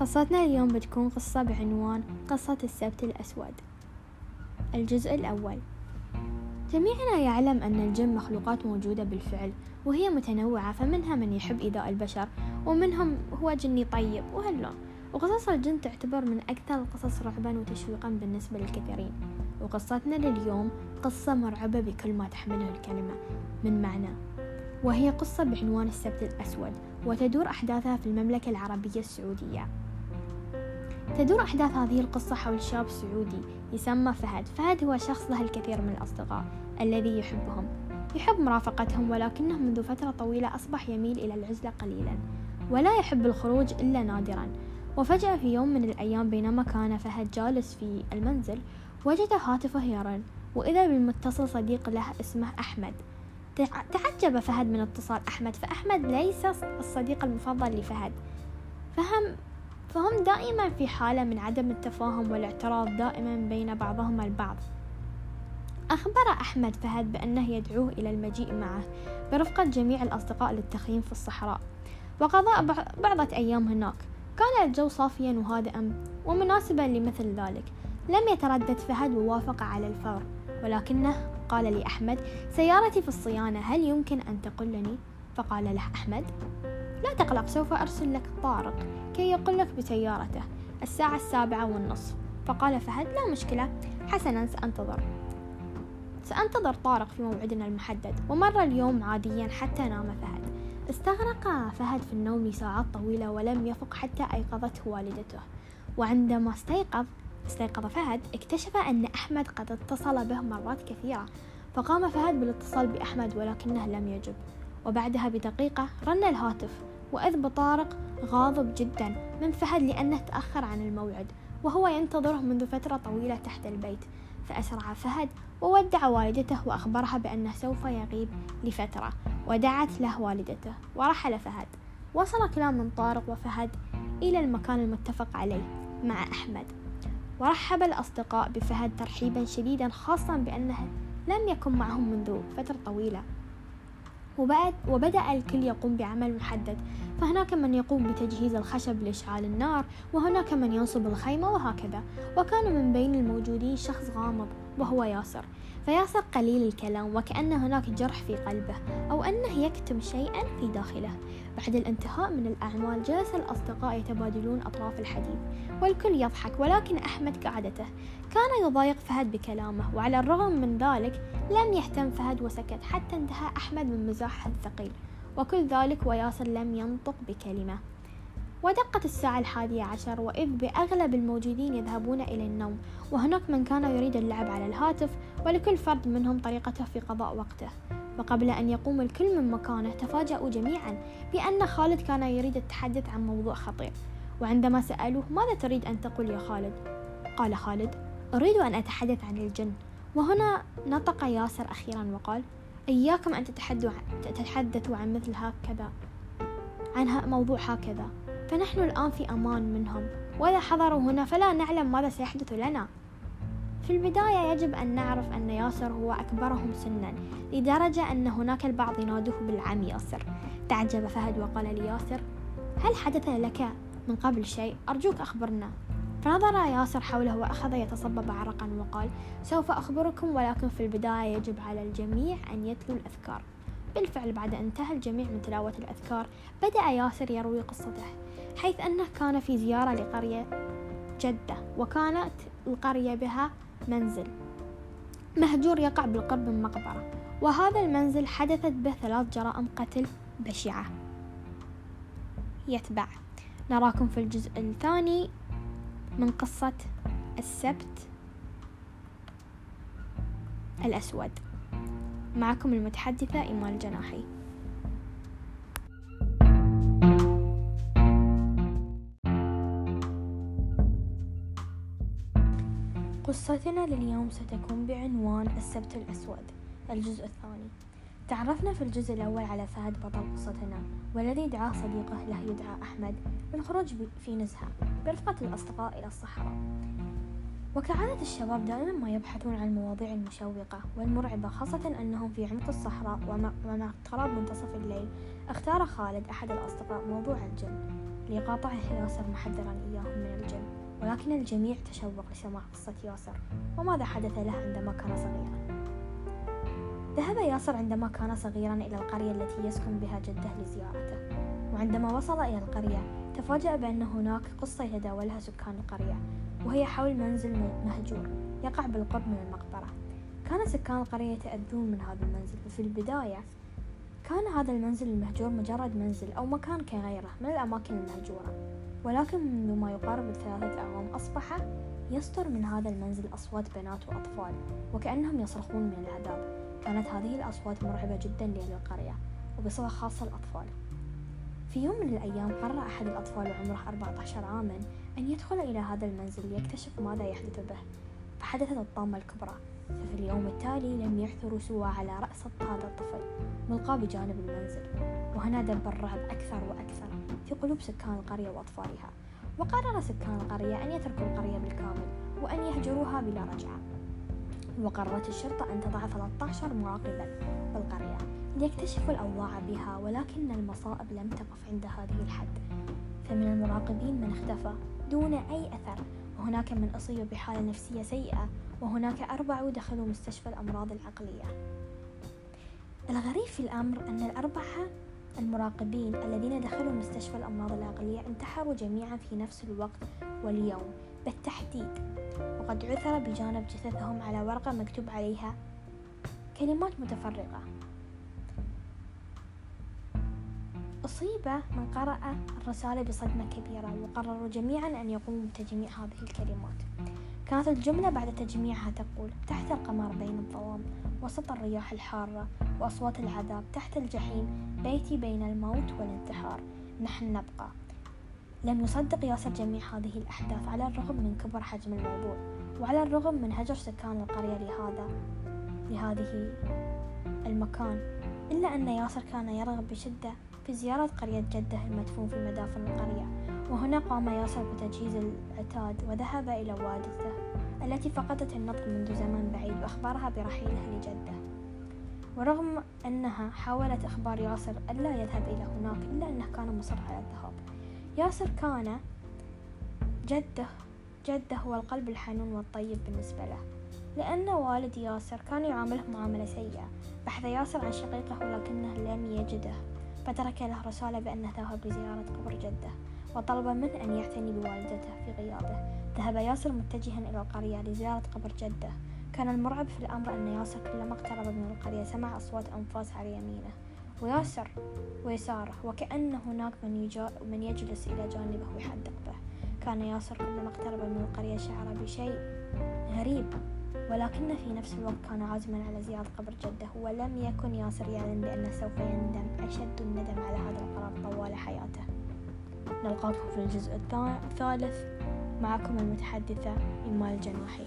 قصتنا اليوم بتكون قصة بعنوان قصة السبت الأسود. الجزء الأول. جميعنا يعلم أن الجن مخلوقات موجودة بالفعل وهي متنوعة فمنها من يحب إيذاء البشر ومنهم هو جني طيب وهاللون وقصص الجن تعتبر من أكثر القصص رعبا وتشويقا بالنسبة للكثيرين. وقصتنا لليوم قصة مرعبة بكل ما تحمله الكلمة من معنى. وهي قصة بعنوان السبت الأسود وتدور أحداثها في المملكة العربية السعودية. تدور أحداث هذه القصة حول شاب سعودي يسمى فهد. فهد هو شخص له الكثير من الأصدقاء الذي يحبهم. يحب مرافقتهم ولكنه منذ فترة طويلة أصبح يميل إلى العزلة قليلا ولا يحب الخروج إلا نادرا. وفجأة في يوم من الأيام بينما كان فهد جالس في المنزل وجد هاتفه يرن وإذا بالمتصل صديق له اسمه أحمد. تعجب فهد من اتصال أحمد فأحمد ليس الصديق المفضل لفهد. فهم فهم دائما في حالة من عدم التفاهم والاعتراض دائما بين بعضهم البعض. أخبر أحمد فهد بأنه يدعوه إلى المجيء معه برفقة جميع الأصدقاء للتخييم في الصحراء. وقضاء بعضة أيام هناك. كان الجو صافيا وهادئا ومناسبا لمثل ذلك. لم يتردد فهد ووافق على الفور. ولكنه قال لي أحمد سيارتي في الصيانة هل يمكن أن تقلني؟ فقال له أحمد لا تقلق سوف أرسل لك طارق كي يقول لك بسيارته الساعة السابعة والنصف. فقال فهد لا مشكلة حسنا سأنتظر. سأنتظر طارق في موعدنا المحدد ومر اليوم عاديا حتى نام فهد. استغرق فهد في النوم لساعات طويلة ولم يفق حتى أيقظته والدته. وعندما استيقظ استيقظ فهد اكتشف أن أحمد قد اتصل به مرات كثيرة. فقام فهد بالاتصال بأحمد ولكنه لم يجب. وبعدها بدقيقة رن الهاتف. وإذ بطارق غاضب جدا من فهد لأنه تأخر عن الموعد وهو ينتظره منذ فترة طويلة تحت البيت. فأسرع فهد وودع والدته وأخبرها بأنه سوف يغيب لفترة ودعت له والدته ورحل فهد. وصل كلام من طارق وفهد إلى المكان المتفق عليه مع أحمد. ورحب الأصدقاء بفهد ترحيبا شديدا خاصة بأنه لم يكن معهم منذ فترة طويلة. وبعد وبدأ الكل يقوم بعمل محدد. فهناك من يقوم بتجهيز الخشب لإشعال النار وهناك من ينصب الخيمة وهكذا. وكان من بين الموجودين شخص غامض. وهو ياسر. فياسر قليل الكلام وكأن هناك جرح في قلبه أو أنه يكتم شيئا في داخله. بعد الانتهاء من الأعمال جلس الأصدقاء يتبادلون أطراف الحديث والكل يضحك ولكن أحمد كعادته. كان يضايق فهد بكلامه وعلى الرغم من ذلك لم يهتم فهد وسكت حتى انتهى أحمد من مزاحه الثقيل. وكل ذلك وياسر لم ينطق بكلمة. ودقت الساعة الحادية عشر وإذ بأغلب الموجودين يذهبون إلى النوم وهناك من كان يريد اللعب على الهاتف ولكل فرد منهم طريقته في قضاء وقته. وقبل أن يقوم الكل من مكانه تفاجأوا جميعا بأن خالد كان يريد التحدث عن موضوع خطير. وعندما سألوه ماذا تريد أن تقول يا خالد؟ قال خالد أريد أن أتحدث عن الجن. وهنا نطق ياسر أخيرا وقال إياكم أن تتحدثوا عن مثل هكذا عن موضوع هكذا. فنحن الآن في أمان منهم. وإذا حضروا هنا فلا نعلم ماذا سيحدث لنا. في البداية يجب أن نعرف أن ياسر هو أكبرهم سنا لدرجة أن هناك البعض ينادوه بالعم ياسر. تعجب فهد وقال لياسر هل حدث لك من قبل شيء؟ أرجوك أخبرنا. فنظر ياسر حوله وأخذ يتصبب عرقا وقال سوف أخبركم ولكن في البداية يجب على الجميع أن يتلوا الأذكار. بالفعل بعد أن انتهى الجميع من تلاوة الأذكار بدأ ياسر يروي قصته حيث أنه كان في زيارة لقرية جدة وكانت القرية بها منزل مهجور يقع بالقرب من مقبرة وهذا المنزل حدثت به ثلاث جرائم قتل بشعة. يتبع. نراكم في الجزء الثاني من قصة السبت الأسود. معكم المتحدثة إيمان الجناحي. قصتنا لليوم ستكون بعنوان السبت الأسود الجزء الثاني. تعرفنا في الجزء الأول على فهد بطل قصتنا والذي دعاه صديقه له يدعى أحمد للخروج في نزهة برفقة الأصدقاء إلى الصحراء. وكعادة الشباب دائما ما يبحثون عن المواضيع المشوقة والمرعبة خاصة أنهم في عمق الصحراء ومع اقتراب منتصف الليل. اختار خالد أحد الأصدقاء موضوع الجن. ليقاطعه ياسر محذرا إياهم من الجن ولكن الجميع تشوق لسماع قصة ياسر وماذا حدث له عندما كان صغيرا. ذهب ياسر عندما كان صغيرا إلى القرية التي يسكن بها جده لزيارته وعندما وصل إلى القرية تفاجأ بأن هناك قصة يتداولها سكان القرية. وهي حول منزل مهجور يقع بالقرب من المقبرة. كان سكان القرية يتأذون من هذا المنزل وفي البداية كان هذا المنزل المهجور مجرد منزل أو مكان كغيره من الأماكن المهجورة. ولكن منذ ما يقارب الثلاثة أعوام أصبح يصدر من هذا المنزل أصوات بنات وأطفال وكأنهم يصرخون من العذاب. كانت هذه الأصوات مرعبة جدا لأهل القرية وبصفة خاصة الأطفال. في يوم من الأيام قرر أحد الأطفال وعمره 14 عاما أن يدخل إلى هذا المنزل ليكتشف ماذا يحدث به. فحدثت الطامة الكبرى ففي اليوم التالي لم يعثروا سوى على رأس هذا الطفل ملقى بجانب المنزل وهنا دب الرعب أكثر وأكثر في قلوب سكان القرية وأطفالها. وقرر سكان القرية أن يتركوا القرية بالكامل وأن يهجروها بلا رجعة. وقررت الشرطة أن تضع 13 مراقبا بالقرية. ليكتشفوا الأوضاع بها ولكن المصائب لم تقف عند هذه الحد. فمن المراقبين من اختفى دون أي أثر وهناك من أصيب بحالة نفسية سيئة وهناك أربعة دخلوا مستشفى الأمراض العقلية. الغريب في الأمر أن الأربعة المراقبين الذين دخلوا مستشفى الأمراض العقلية انتحروا جميعا في نفس الوقت واليوم بالتحديد. وقد عثر بجانب جثثهم على ورقة مكتوب عليها كلمات متفرقة. أصيب من قرأ الرسالة بصدمة كبيرة وقرروا جميعا أن يقوموا بتجميع هذه الكلمات. كانت الجملة بعد تجميعها تقول تحت القمر بين الظلام وسط الرياح الحارة وأصوات العذاب تحت الجحيم بيتي بين الموت والانتحار نحن نبقى. لم يصدق ياسر جميع هذه الأحداث على الرغم من كبر حجم الموضوع وعلى الرغم من هجر سكان القرية لهذا لهذه المكان إلا أن ياسر كان يرغب بشدة في زيارة قرية جدة المدفون في مدافن القرية وهنا قام ياسر بتجهيز العتاد وذهب إلى والدته التي فقدت النطق منذ زمن بعيد وأخبرها برحيله لجدة. ورغم أنها حاولت إخبار ياسر ألا يذهب إلى هناك إلا أنه كان مصر على الذهاب. ياسر كان جدة جدة هو القلب الحنون والطيب بالنسبة له لأن والد ياسر كان يعامله معاملة سيئة بحث ياسر عن شقيقه ولكنه لم يجده. فترك له رسالة بأنه ذهب لزيارة قبر جدة وطلب منه أن يعتني بوالدته في غيابه. ذهب ياسر متجها إلى القرية لزيارة قبر جدة. كان المرعب في الأمر أن ياسر كلما اقترب من القرية سمع أصوات أنفاس على يمينه. وياسر ويساره وكأن هناك من, يجا من يجلس إلى جانبه ويحدق به. كان ياسر كلما اقترب من القرية شعر بشيء غريب. ولكن في نفس الوقت كان عازما على زيارة قبر جدة. ولم يكن ياسر يعلم بأنه سوف يندم أشد الندم على هذا القرار طوال حياته. نلقاكم في الجزء الثالث. معكم المتحدثة إيمال الجناحي